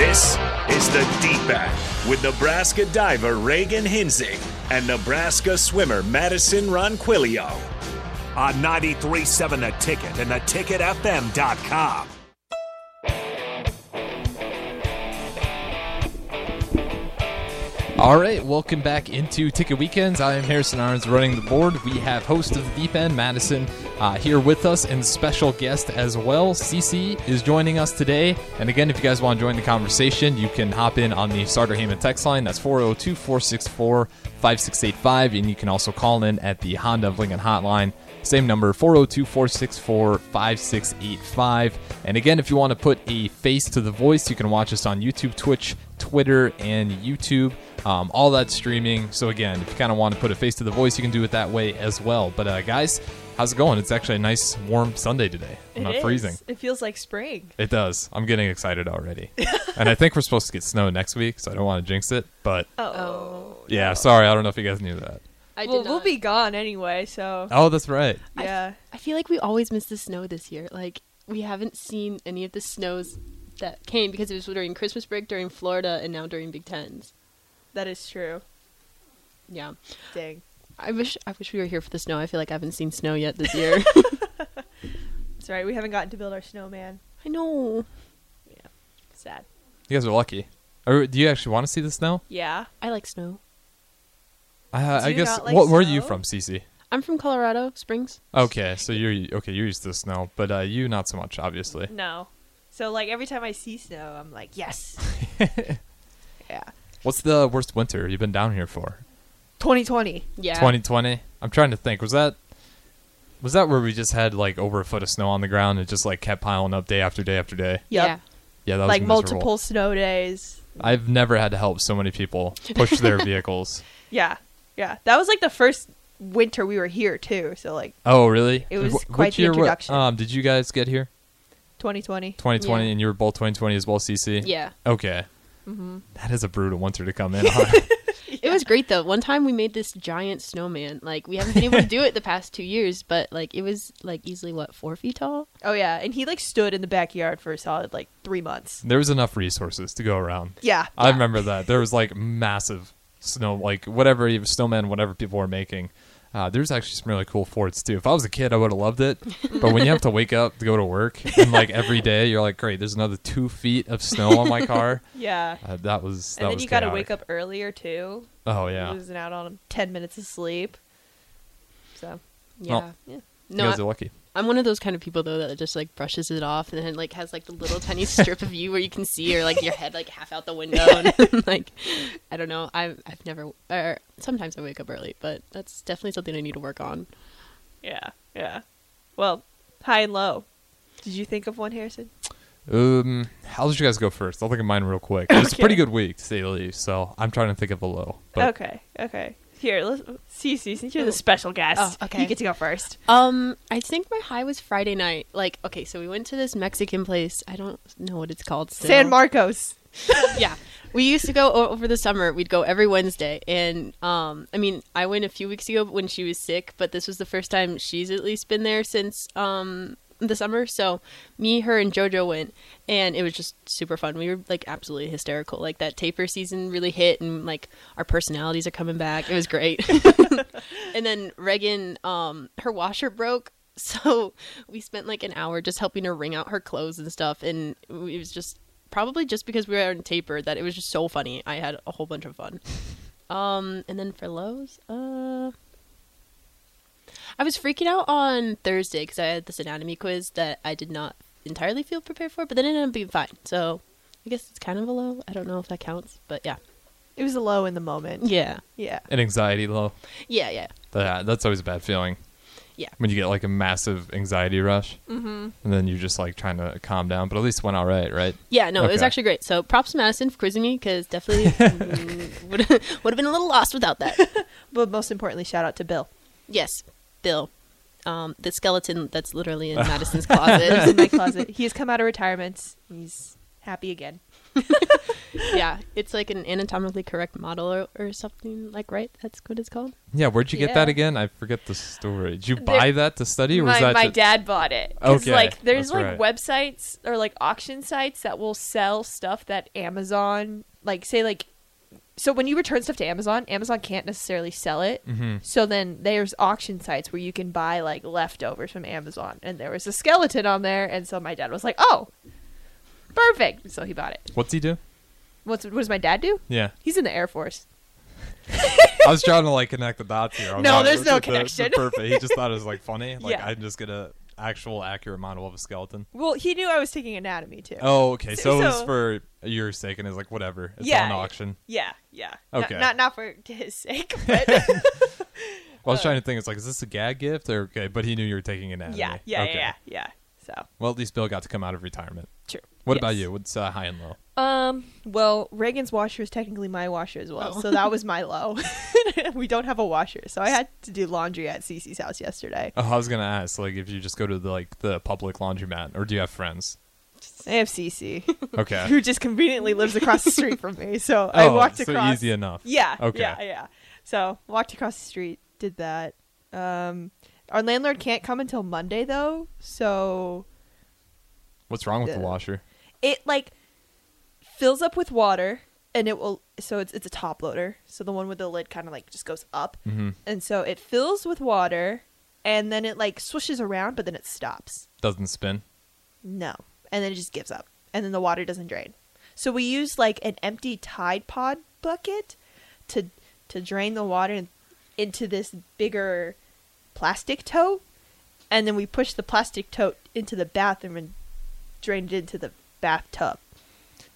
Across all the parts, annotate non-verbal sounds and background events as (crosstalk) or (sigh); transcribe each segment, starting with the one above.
This is the Deep End with Nebraska diver Reagan Hinzig and Nebraska swimmer Madison Ronquillo on 93.7 The Ticket and theticketfm.com. All right, welcome back into Ticket Weekends. I am Harrison Arns running the board. We have host of the Deep End, Madison, uh, here with us, and special guest as well. CC is joining us today. And again, if you guys want to join the conversation, you can hop in on the Starter Heyman text line. That's 402 464 5685. And you can also call in at the Honda of Lincoln hotline. Same number, 402 464 5685. And again, if you want to put a face to the voice, you can watch us on YouTube, Twitch, Twitter, and YouTube. Um, all that streaming. So again, if you kind of want to put a face to the voice, you can do it that way as well. But uh, guys, how's it going? It's actually a nice warm Sunday today. I'm It not is. freezing. It feels like spring. It does. I'm getting excited already. (laughs) and I think we're supposed to get snow next week, so I don't want to jinx it. But Oh. yeah, sorry. I don't know if you guys knew that. I did Well, we'll be gone anyway, so Oh, that's right. Yeah. I feel like we always miss the snow this year. Like we haven't seen any of the snows that came because it was during Christmas break, during Florida, and now during Big Tens. That is true. Yeah, Dang. I wish I wish we were here for the snow. I feel like I haven't seen snow yet this year. (laughs) (laughs) It's alright. We haven't gotten to build our snowman. I know. Yeah. Sad. You guys are lucky. Or do you actually want to see the snow? Yeah. I like snow. Uh, I guess. like what? Where are you from, Cece? I'm from Colorado Springs. Okay, so you're okay. You're used to snow, but uh, you not so much, obviously. No. So like every time I see snow, I'm like, yes. (laughs) yeah. What's the worst winter you've been down here for? 2020. Yeah. 2020. I'm trying to think. Was that was that where we just had like over a foot of snow on the ground and just like kept piling up day after day after day? Yep. Yeah. Yeah, that was Like miserable. multiple snow days. I've never had to help so many people push their (laughs) vehicles. Yeah. Yeah. That was like the first winter we were here too. So like Oh, really? It was Wh- quite which the year, what- introduction. um, did you guys get here? 2020. 2020, Yeah. and you were both 2020 as well, CC. Yeah. Okay. Mm-hmm. That is a brutal winter to come in (laughs) on. It was great though. One time we made this giant snowman. Like we haven't been able to do it the past two years, but like it was like easily what four feet tall. Oh yeah, and he like stood in the backyard for a solid like three months. there was enough resources to go around. Yeah. I remember that. There was like massive snow, like whatever even snowmen, whatever people were making. Uh, there's actually some really cool forts too. If I was a kid, I would have loved it. But when you have to wake up to go to work and (laughs) like every day, you're like, great, there's another two feet of snow on my car. (laughs) Yeah. Uh, that was that and then was you got to wake up earlier too. Oh yeah, Losing out on 10 minutes of sleep. So, Yeah. Well, yeah. you No, guys I- are lucky. I'm one of those kind of people though that just like brushes it off and then like has like the little tiny strip of you where you can see or like your head like half out the window and (laughs) like I don't know I've I've never or sometimes I wake up early but that's definitely something I need to work on. Yeah. Yeah. Well, high and low. Did you think of one, Harrison? Um, how did you guys go first? I'll think of mine real quick. It was a pretty good week to say the least. So I'm trying to think of a low. But okay. Okay. Here, let's Cece, since you're the special guest, Oh, okay. you get to go first. Um, I think my high was Friday night. Like, okay, so we went to this Mexican place. I don't know what it's called. Still. San Marcos. (laughs) yeah. We used to go over the summer. We'd go every Wednesday, and um, I mean, I went a few weeks ago when she was sick, but this was the first time she's at least been there since um the summer. So me, her, and JoJo went, and it was just super fun. We were like absolutely hysterical. Like that taper season really hit, and like our personalities are coming back. It was great. (laughs) and then Reagan, um, her washer broke. (laughs) So we spent like an hour just helping her wring out her clothes and stuff, and it was just probably just because we were on taper that it was just so funny. I had a whole bunch of fun. (laughs) Um, and then for lows, uh, I was freaking out on Thursday because I had this anatomy quiz that I did not entirely feel prepared for, but then it ended up being fine. So I guess it's kind of a low. I don't know if that counts, but yeah, It was a low in the moment. yeah, Yeah. an anxiety low. yeah, yeah, That, that's always a bad feeling. Yeah. When you get like a massive anxiety rush, mm-hmm. and then you're just like trying to calm down, but at least it went all right, right? yeah. No, it was actually great. So props to Madison for quizzing me because definitely (laughs) would would have been a little lost without that. (laughs) But most importantly, shout out to Bill. yes, Bill, um, the skeleton that's literally in (laughs) Madison's closet. in my closet. He has come out of retirement. He's happy again. (laughs) yeah, it's like an anatomically correct model or, or something like right. That's what it's called. Yeah, where'd you get that again? I forget the story. Did you There- buy that to study, or was my, that my ju- dad bought it? Okay, like there's that's like right. websites or like auction sites that will sell stuff that Amazon like say like so when you return stuff to Amazon, Amazon can't necessarily sell it. Mm-hmm. So then there's auction sites where you can buy like leftovers from Amazon, and there was a skeleton on there, and so my dad was like, "Oh, perfect!" So he bought it. What's he do? What's what does my dad do? Yeah, He's in the Air Force. (laughs) I was trying to like connect the dots here. I'm No, not- there's no the- the connection. perfect. He just thought it was like funny. Like (laughs) Yeah. I just get a actual accurate model of a skeleton. Well, he knew I was taking anatomy too. Oh, okay. So, it was for your sake, and it's like whatever. It's Yeah. on auction. Yeah, yeah. Not- Okay. Not, not for his sake, (laughs) but Well, I was uh, trying to think. It's like, is this a gag gift or okay? But he knew you were taking anatomy. yeah, yeah, okay. yeah, yeah. So Well, at least Bill got to come out of retirement. true. What about you? What's uh, high and low? Um. Well, Reagan's washer is technically my washer as well, Oh. so that was my low. (laughs) we don't have a washer, so I had to do laundry at Cece's house yesterday. Oh, I was gonna ask, like, if you just go to the like the public laundromat, or do you have friends? I have Cece, (laughs) Okay. who just conveniently lives across the street from me, so (laughs) I Oh, walked so across. easy enough. Yeah. Okay. Yeah, yeah. So walked across the street, did that. Um, our landlord can't come until Monday though, so What's wrong with the washer? It like fills up with water and it will so it's it's a top loader. So the one with the lid kind of like just goes up. Mm-hmm. and so it fills with water and then it like swishes around but then it stops. Doesn't spin. no. And then it just gives up. And then the water doesn't drain. So we use like an empty tide pod bucket to to drain the water in- into this bigger plastic tote. And then we push the plastic tote into the bathroom and drain it into the bathtub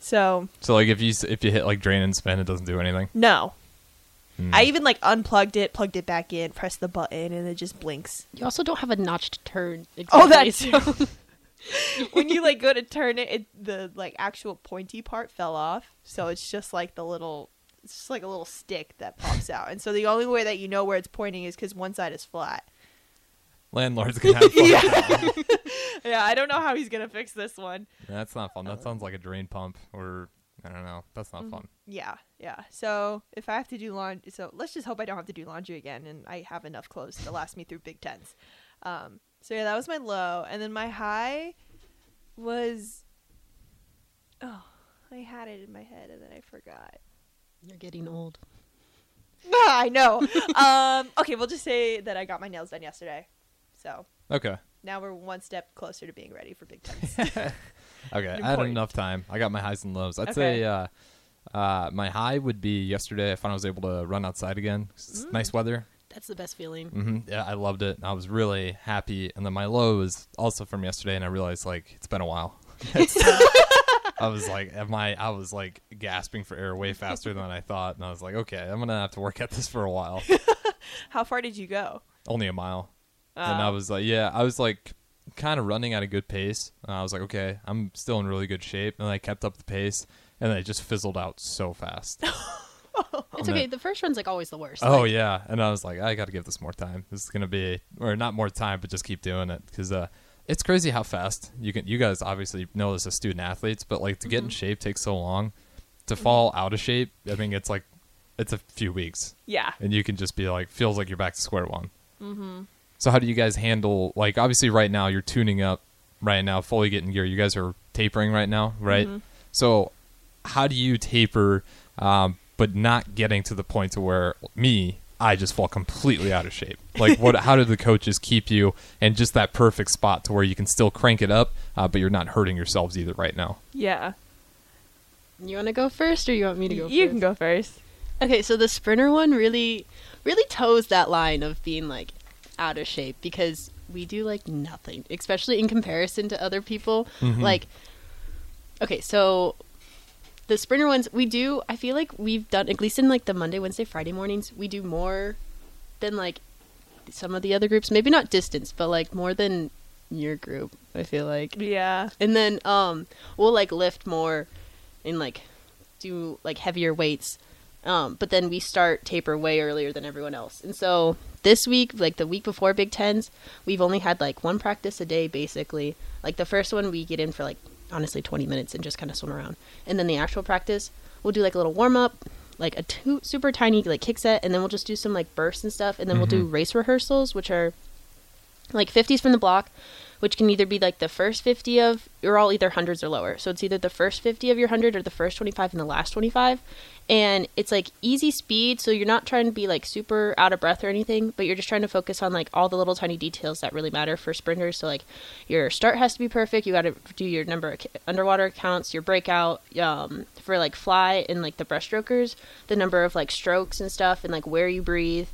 so So like if you s- if you hit like drain and spin, it doesn't do anything. no Hmm. I even like unplugged it, plugged it back in, pressed the button, and it just blinks. You also don't have a notched turn. Oh, that exactly, so- (laughs) when you like go to turn it, it, the like actual pointy part fell off, so it's just like the little, it's just like a little stick that pops out. And so the only way that you know where it's pointing is because one side is flat. Landlords can have (laughs) fun. with that. (laughs) Yeah, I don't know how he's gonna fix this one. That's not fun. That sounds like a drain pump, or I don't know. That's not fun. Yeah, yeah. So if I have to do laundry, so let's just hope I don't have to do laundry again, and I have enough clothes to last me through Big Tens. Um, so yeah, that was my low, and then my high was, oh, I had it in my head and then I forgot. You're getting old. (laughs) I know. um, okay, we'll just say that I got my nails done yesterday. So Okay. now we're one step closer to being ready for Big Tens. (laughs) Okay. I had enough time. I got my highs and lows. I'd Okay. say uh, uh, my high would be yesterday. I found I was able to run outside again. It's nice weather. That's the best feeling. hmm Yeah, I loved it. I was really happy. And then my low was also from yesterday, and I realized like it's been a while. (laughs) I was like, am I? I was like gasping for air way faster than I thought, and I was like, okay, I'm gonna have to work at this for a while. (laughs) How far did you go? Only a mile, and I Oh. was like, yeah, I was like kind of running at a good pace. And I was like, okay, I'm still in really good shape, and I kept up the pace, and then it just fizzled out so fast. (laughs) It's okay. then- The first run's like always the worst. Oh Like, yeah, and I was like, I got to give this more time. This is gonna be, or not more time, but just keep doing it because uh, it's crazy how fast you can. You guys obviously know this as student athletes, but like to get Mm-hmm. in shape takes so long. To fall out of shape, I mean, it's like it's a few weeks, Yeah. and you can just be like, feels like you're back to square one. Mm-hmm. So how do you guys handle like obviously right now you're tuning up right now, fully getting gear. You guys are tapering right now, right? Mm-hmm. So how do you taper, um, but not getting to the point to where me, I just fall completely out of shape? Like what? how do the coaches keep you in just that perfect spot to where you can still crank it up, uh, but you're not hurting yourselves either right now? Yeah. You want to go first, or you want me to go? you first? can go first. Okay, so the sprinter one really, really toes that line of being like out of shape because we do like nothing, especially in comparison to other people. Like, okay, so the sprinter ones we do. I feel like we've done at least in like the Monday, Wednesday, Friday mornings. We do more than like some of the other groups. Maybe not distance, but like more than your group. I feel like Yeah. and then um we'll like lift more and like do like heavier weights um but then we start taper way earlier than everyone else and so this week like the week before big tens we've only had like one practice a day basically like the first one we get in for like honestly 20 minutes and just kind of swim around. And then the actual practice, we'll do like a little warm up, like a two, super tiny like kick set, and then we'll just do some like bursts and stuff, and then we'll do race rehearsals, which are like 50s from the block, which can either be like the first 50 of, you're all either hundreds or lower. So it's either the first 50 of your 100 or the first 25 and the last 25. And it's like easy speed, so you're not trying to be like super out of breath or anything, but you're just trying to focus on like all the little tiny details that really matter for sprinters. So like your start has to be perfect. You got to do your number of underwater counts, your breakout, um, for like fly and like the breaststrokers, the number of like strokes and stuff, and like where you breathe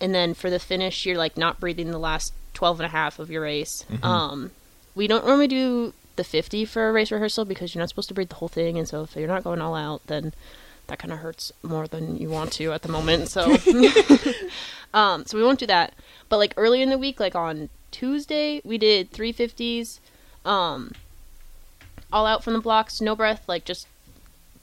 and then for the finish you're like not breathing the last 12 and a half of your race um we don't normally do the 50 for a race rehearsal because you're not supposed to breathe the whole thing and so if you're not going all out then that kind of hurts more than you want to at the moment so. (laughs) (laughs) Um so we won't do that. But like early in the week like on tuesday we did 350s um all out from the blocks no breath like just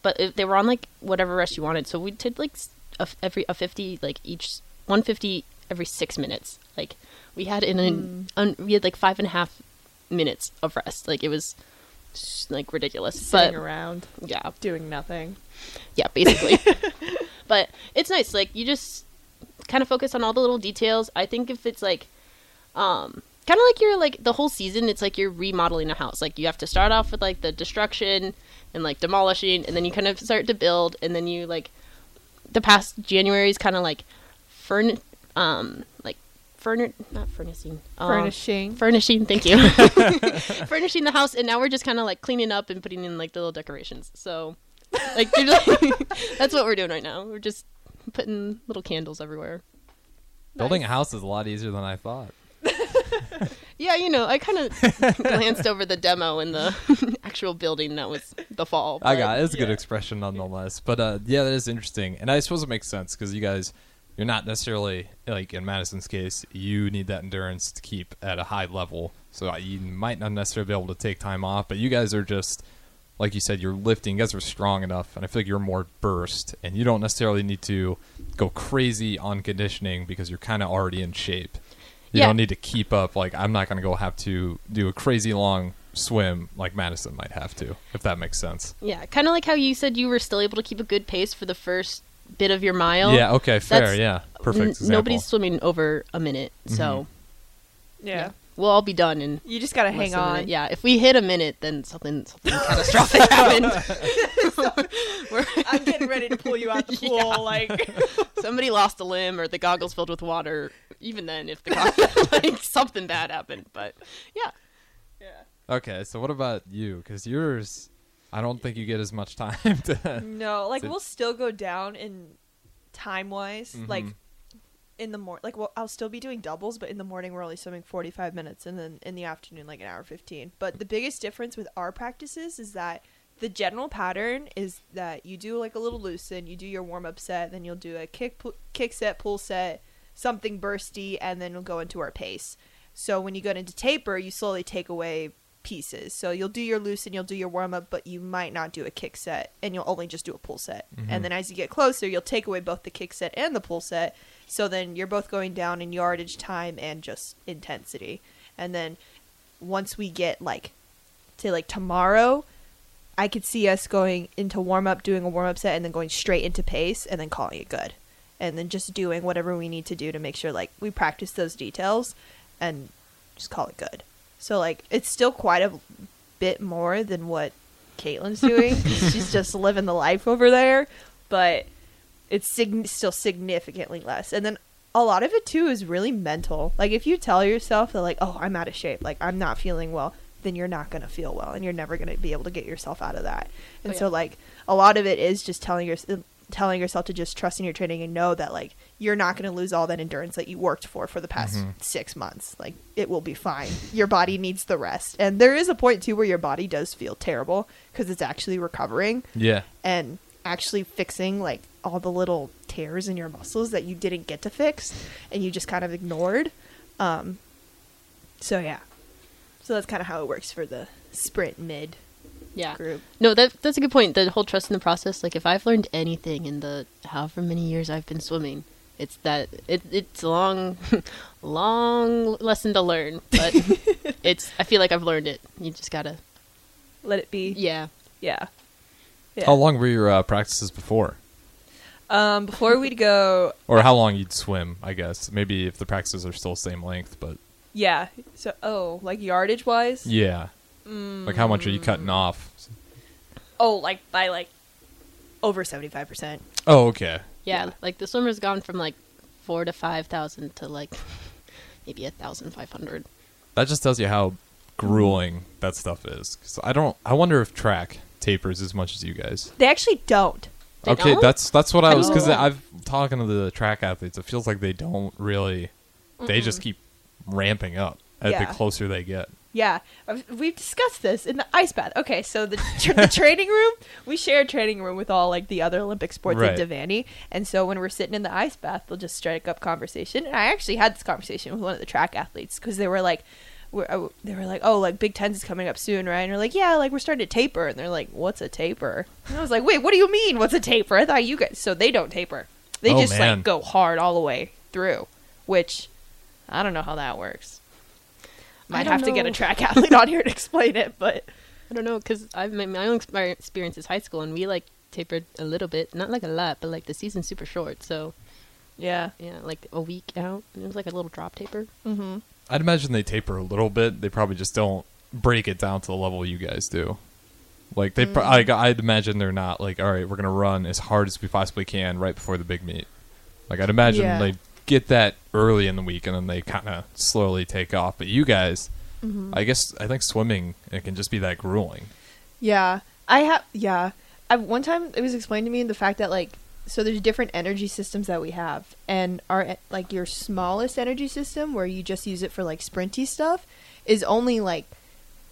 but they were on like whatever rest you wanted. So we did like a, every a 50 like each 150 every six minutes. Like we had in an un, we had like five and a half minutes of rest. Like it was like ridiculous Sitting but around yeah. doing nothing. yeah basically. (laughs) (laughs) But it's nice like you just kind of focus on all the little details. I think if it's like um kind of like you're like the whole season it's like you're remodeling a house. Like you have to start off with like the destruction and like demolishing and then you kind of start to build and then you like the past january is kind of like furn um like furn not furnishing um, Furnishing. furnishing thank you (laughs) (laughs) furnishing the house and now we're just kind of like cleaning up and putting in like the little decorations so like, like (laughs) that's what we're doing right now we're just putting little candles everywhere Building a house is a lot easier than I thought. yeah you know i kind of glanced over the demo and the actual building that was the fall I got it. It's a good expression nonetheless. But uh, yeah, that is interesting, and I suppose it makes sense because you guys, you're not necessarily like in Madison's case, you need that endurance to keep at a high level. So uh, you might not necessarily be able to take time off, but you guys are just like you said, you're lifting. You guys are strong enough, and I feel like you're more burst, and you don't necessarily need to go crazy on conditioning because you're kind of already in shape. You Yeah. don't need to keep up. Like I'm not going to go have to do a crazy long swim like Madison might have to, if that makes sense. yeah kind of like how you said you were still able to keep a good pace for the first bit of your mile Yeah. Okay. Fair. That's- Yeah. Perfect. N- example. Mm-hmm. nobody's swimming over a minute so Yeah. we'll all be done and You just gotta hang than minute. on. Yeah, if we hit a minute, then something something catastrophic (laughs) happened. (laughs) We're- (laughs) I'm getting ready to pull you out the pool. Yeah. Like, somebody lost a limb, or the goggles filled with water. Even then, if the goggles, like something bad happened, but yeah, yeah, Okay. So what about you? Because yours, I don't think you get as much time (laughs) to. no, like So- we'll still go down in time wise. Like Mhm. in the morning, like well, I'll still be doing doubles, but in the morning we're only swimming 45 minutes, and then in the afternoon like an hour 15. But the biggest difference with our practices is that the general pattern is that you do like a little loosen, you do your warm up set, then you'll do a kick pu- kick set, pull set, something bursty, and then we'll go into our pace. So when you go into taper, you slowly take away pieces. So you'll do your loose and you'll do your warm up, but you might not do a kick set, and you'll only just do a pull set. And mm-hmm. then as you get closer, you'll take away both the kick set and the pull set. So then you're both going down in yardage, time, and just intensity. And then once we get like to like tomorrow, I could see us going into warm up, doing a warm up set, and then going straight into pace, and then calling it good, and then just doing whatever we need to do to make sure like we practice those details, and just call it good. So like it's still quite a bit more than what Caitlin's doing. (laughs) She's just living the life over there, but it's sig- still significantly less. And then a lot of it too is really mental. Like if you tell yourself that like, oh, I'm out of shape, like I'm not feeling well, then you're not gonna feel well, and you're never gonna be able to get yourself out of that. And Oh, so like a lot of it is just telling your telling yourself to just trust in your training and know that like you're not going to lose all that endurance that you worked for for the past Mhm. six months. Like it will be fine. Your body needs the rest. And there is a point too where your body does feel terrible because it's actually recovering yeah. and actually fixing like all the little tears in your muscles that you didn't get to fix and you just kind of ignored. Um so yeah. So that's kind of how it works for the sprint mid yeah. group No, that that's a good point. The whole trust in the process. Like, if I've learned anything in the however many years I've been swimming, it's that it it's a long, (laughs) long lesson to learn. But (laughs) it's I feel like I've learned it. You just gotta let it be. Yeah. Yeah. Yeah. How long were your uh, practices before? Um, before we'd go, (laughs) Or how long you'd swim, I guess. Maybe if the practices are still same length, but yeah. So, oh, like yardage wise. yeah. Like how much are you cutting off? Oh, like by like over seventy five percent. Oh, okay. Yeah. Yeah. Like the swimmer's gone from like four to five thousand to like maybe a thousand five hundred. That just tells you how grueling that stuff is. 'Cause I don't. I wonder if track tapers as much as you guys. They actually don't. They okay, don't? that's that's what I was because? Oh. I've talking to the track athletes. It feels like they don't really. They just keep ramping up as Yeah. the closer they get. Yeah, we've discussed this in the ice bath. Okay, so the, tra- the (laughs) training room, we share a training room with all like the other Olympic sports Right. at Devaney, and so when we're sitting in the ice bath, they'll just strike up conversation. And I actually had this conversation with one of the track athletes because they were like, we're, uh, they were like, oh, like Big Ten's is coming up soon, right? And they're like, yeah, like we're starting to taper, and they're like, what's a taper? And I was like, wait, what do you mean, what's a taper? I thought you guys, so they don't taper, they Oh, just man. like go hard all the way through, which I don't know how that works. I Might don't have to get a track (laughs) athlete on here to explain it, but I don't know because I've my, my own exper- experience is high school and we like tapered a little bit, not like a lot, but like the season's super short, so yeah. yeah, like a week out. And it was like a little drop taper. Mm-hmm. I'd imagine they taper a little bit. They probably just don't break it down to the level you guys do. Like they, pro- like I'd imagine they're not like, all right, we're gonna run as hard as we possibly can right before the big meet. Like I'd imagine Yeah. they get that early in the week and then they kind of slowly take off. But you guys, I guess I think swimming it can just be that grueling. Yeah, I have. Yeah, I one time it was explained to me the fact that like so there's different energy systems that we have, and our like your smallest energy system where you just use it for like sprinty stuff is only like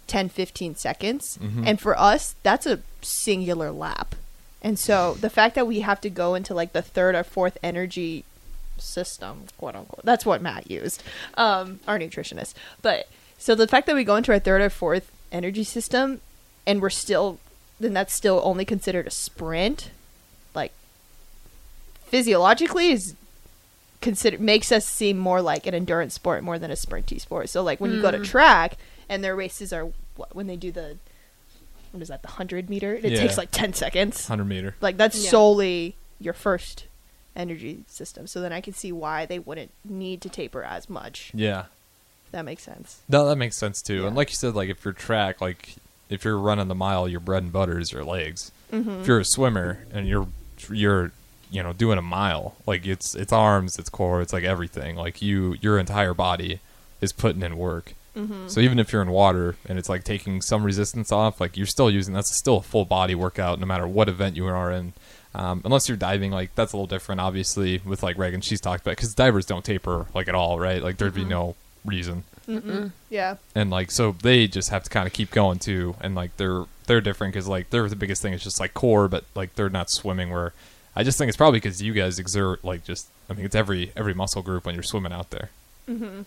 10 15 seconds Mhm. and for us that's a singular lap and so the fact that we have to go into like the third or fourth energy system quote unquote that's what matt used um our nutritionist but so the fact that we go into our third or fourth energy system and we're still then that's still only considered a sprint like physiologically is consider makes us seem more like an endurance sport more than a sprinty sport so like when you go to Mm. track and their races are what, when they do the what is that the 100 meter it Yeah. takes like 10 seconds Hundred meter. like that's Yeah. solely your first energy system so then i can see why they wouldn't need to taper as much Yeah. that makes sense No, that makes sense too. And like you said, like if you're track, like if you're running the mile, your bread and butter is your legs. Mm-hmm. If you're a swimmer and you're you're you know doing a mile, like it's it's arms, it's core, it's like everything. Like you, your entire body is putting in work. Mm-hmm. So even if you're in water and it's like taking some resistance off, like you're still using that's still a full body workout no matter what event you are in. Um, unless you're diving, like that's a little different, obviously. With like Reagan, she's talked about because divers don't taper like at all, right? Like there'd be no reason. Yeah. And like so they just have to kind of keep going too and like they're they're different because like they're the biggest thing is just like core but like they're not swimming where i just think it's probably because you guys exert like just i mean it's every every muscle group when you're swimming out there. Mm-hmm.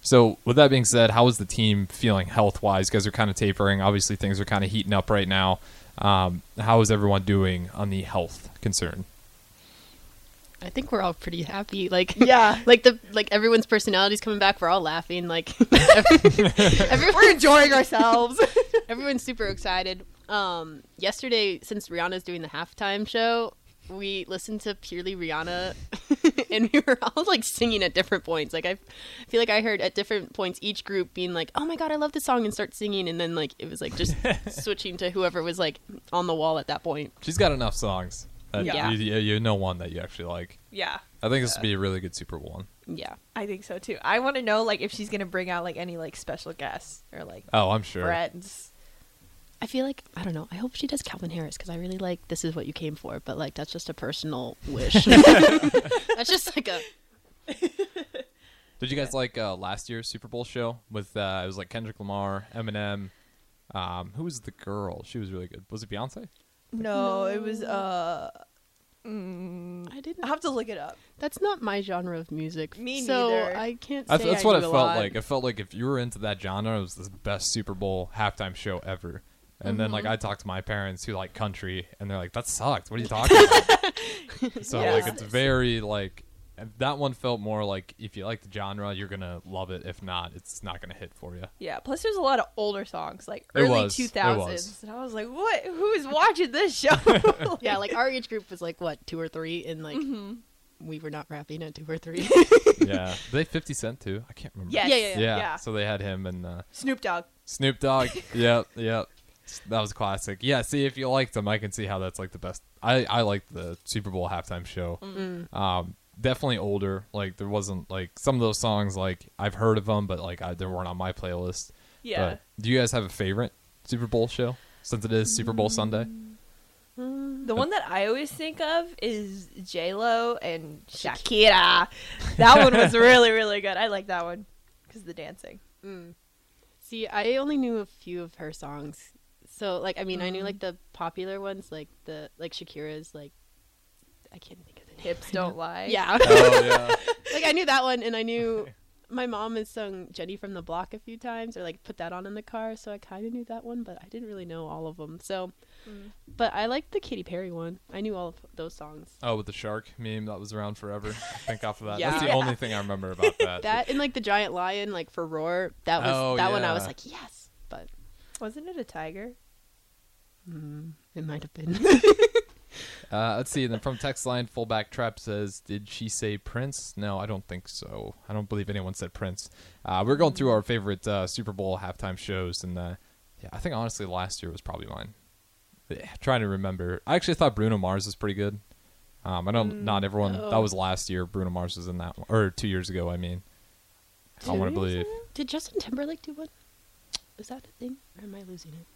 so with that being said how is the team feeling health wise you guys are kind of tapering. Obviously things are kind of heating up right now um, how is everyone doing on the health concern I think we're all pretty happy. Like (laughs) Yeah. like the like everyone's personalities coming back. We're all laughing. Like (laughs) everyone, we're enjoying ourselves (laughs) everyone's super excited. Um, yesterday, since Rihanna's doing the halftime show, we listened to purely Rihanna, (laughs) and we were all like singing at different points. Like I feel like I heard at different points each group being like, "Oh my god, I love this song," and start singing, and then like it was like just (laughs) switching to whoever was like on the wall at that point. she's got enough songs that Yeah. you, you, you know one that you actually like yeah i think this would be a really good super bowl one. Yeah. i think so too i want to know like if she's gonna bring out like any like special guests or like oh i'm sure friends I feel like I don't know. I hope she does Calvin Harris because I really like "This Is What You Came For," but like that's just a personal wish. (laughs) that's just like a Did you guys like uh, last year's Super Bowl show with uh, it was like Kendrick Lamar, Eminem, um, who was the girl? She was really good. Was it Beyonce? no, it was uh mm, I didn't. i have to look it up That's not my genre of music. Me so neither. I can't. I, Say that's I what it felt lot. like. It felt like if you were into that genre, it was the best Super Bowl halftime show ever. And then Mm-hmm. like I talked to my parents who like country, and they're like, "That sucked. What are you (laughs) talking about?" so Yeah. like it's very like that one felt more like if you like the genre, you're gonna love it. If not, it's not gonna hit for you. Yeah. Plus, there's a lot of older songs, like It early 2000s, and I was like, "What? Who's watching this show?" (laughs) Yeah, like our age group was like what two or three, and like Mm-hmm. we were not rapping at two or three. (laughs) yeah, they Fifty Cent too. I can't remember. Yes. Yeah, yeah, yeah. yeah. So they had him and uh, Snoop Dogg. Snoop Dogg. yep, yep. That was classic. Yeah. See, if you liked them, I can see how that's like the best. I I liked the Super Bowl halftime show. Mm. Um, definitely older. Like there wasn't like some of those songs. Like I've heard of them, but like I, they weren't on my playlist. Yeah. But do you guys have a favorite Super Bowl show? Since it is Super Bowl Sunday. The one that I always think of is J Lo and Shakira. That one was (laughs) really, really good. I like that one because the dancing. See, I only knew a few of her songs, so like I mean, I knew Mm. like the popular ones, like the like Shakira's, like I can't think of the name. Hips don't lie. Yeah, oh yeah. (laughs) like I knew that one, and I knew my mom has sung Jenny from the Block a few times, or like put that on in the car, so I kind of knew that one, but I didn't really know all of them. So, Mm. but I liked the Katy Perry one. I knew all of those songs. Oh, with the shark meme that was around forever. I think off of that. Yeah. That's the only thing I remember about that. (laughs) That and like the giant lion, like for Roar. That was Oh, that one. I was like, yes, but Wasn't it a tiger? mm, it might have been. (laughs) Uh, let's see. Then from text line, fullback trap says, "Did she say Prince? No, I don't think so. I don't believe anyone said Prince." Uh, we're going through our favorite uh, Super Bowl halftime shows, and uh, yeah, I think honestly last year was probably mine. Yeah, trying to remember. I actually thought Bruno Mars was pretty good. Um, I know not everyone. That oh. was last year. Bruno Mars was in that one, or two years ago. I mean, I Two want to believe. ago? Did Justin Timberlake do one? Is that a thing, or am I losing it?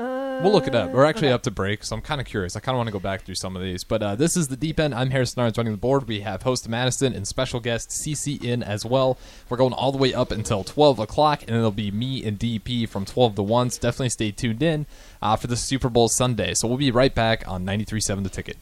Uh, We'll look it up. We're actually okay. up to break, so I'm kind of curious. I kind of want to go back through some of these. But uh, this is the deep end. I'm Harrison Arns running the board. We have host Madison and special guest CC in as well. We're going all the way up until 12 o'clock, and it'll be me and DP from 12 to 1. So definitely stay tuned in uh, for the Super Bowl Sunday. So we'll be right back on 93.7 The Ticket.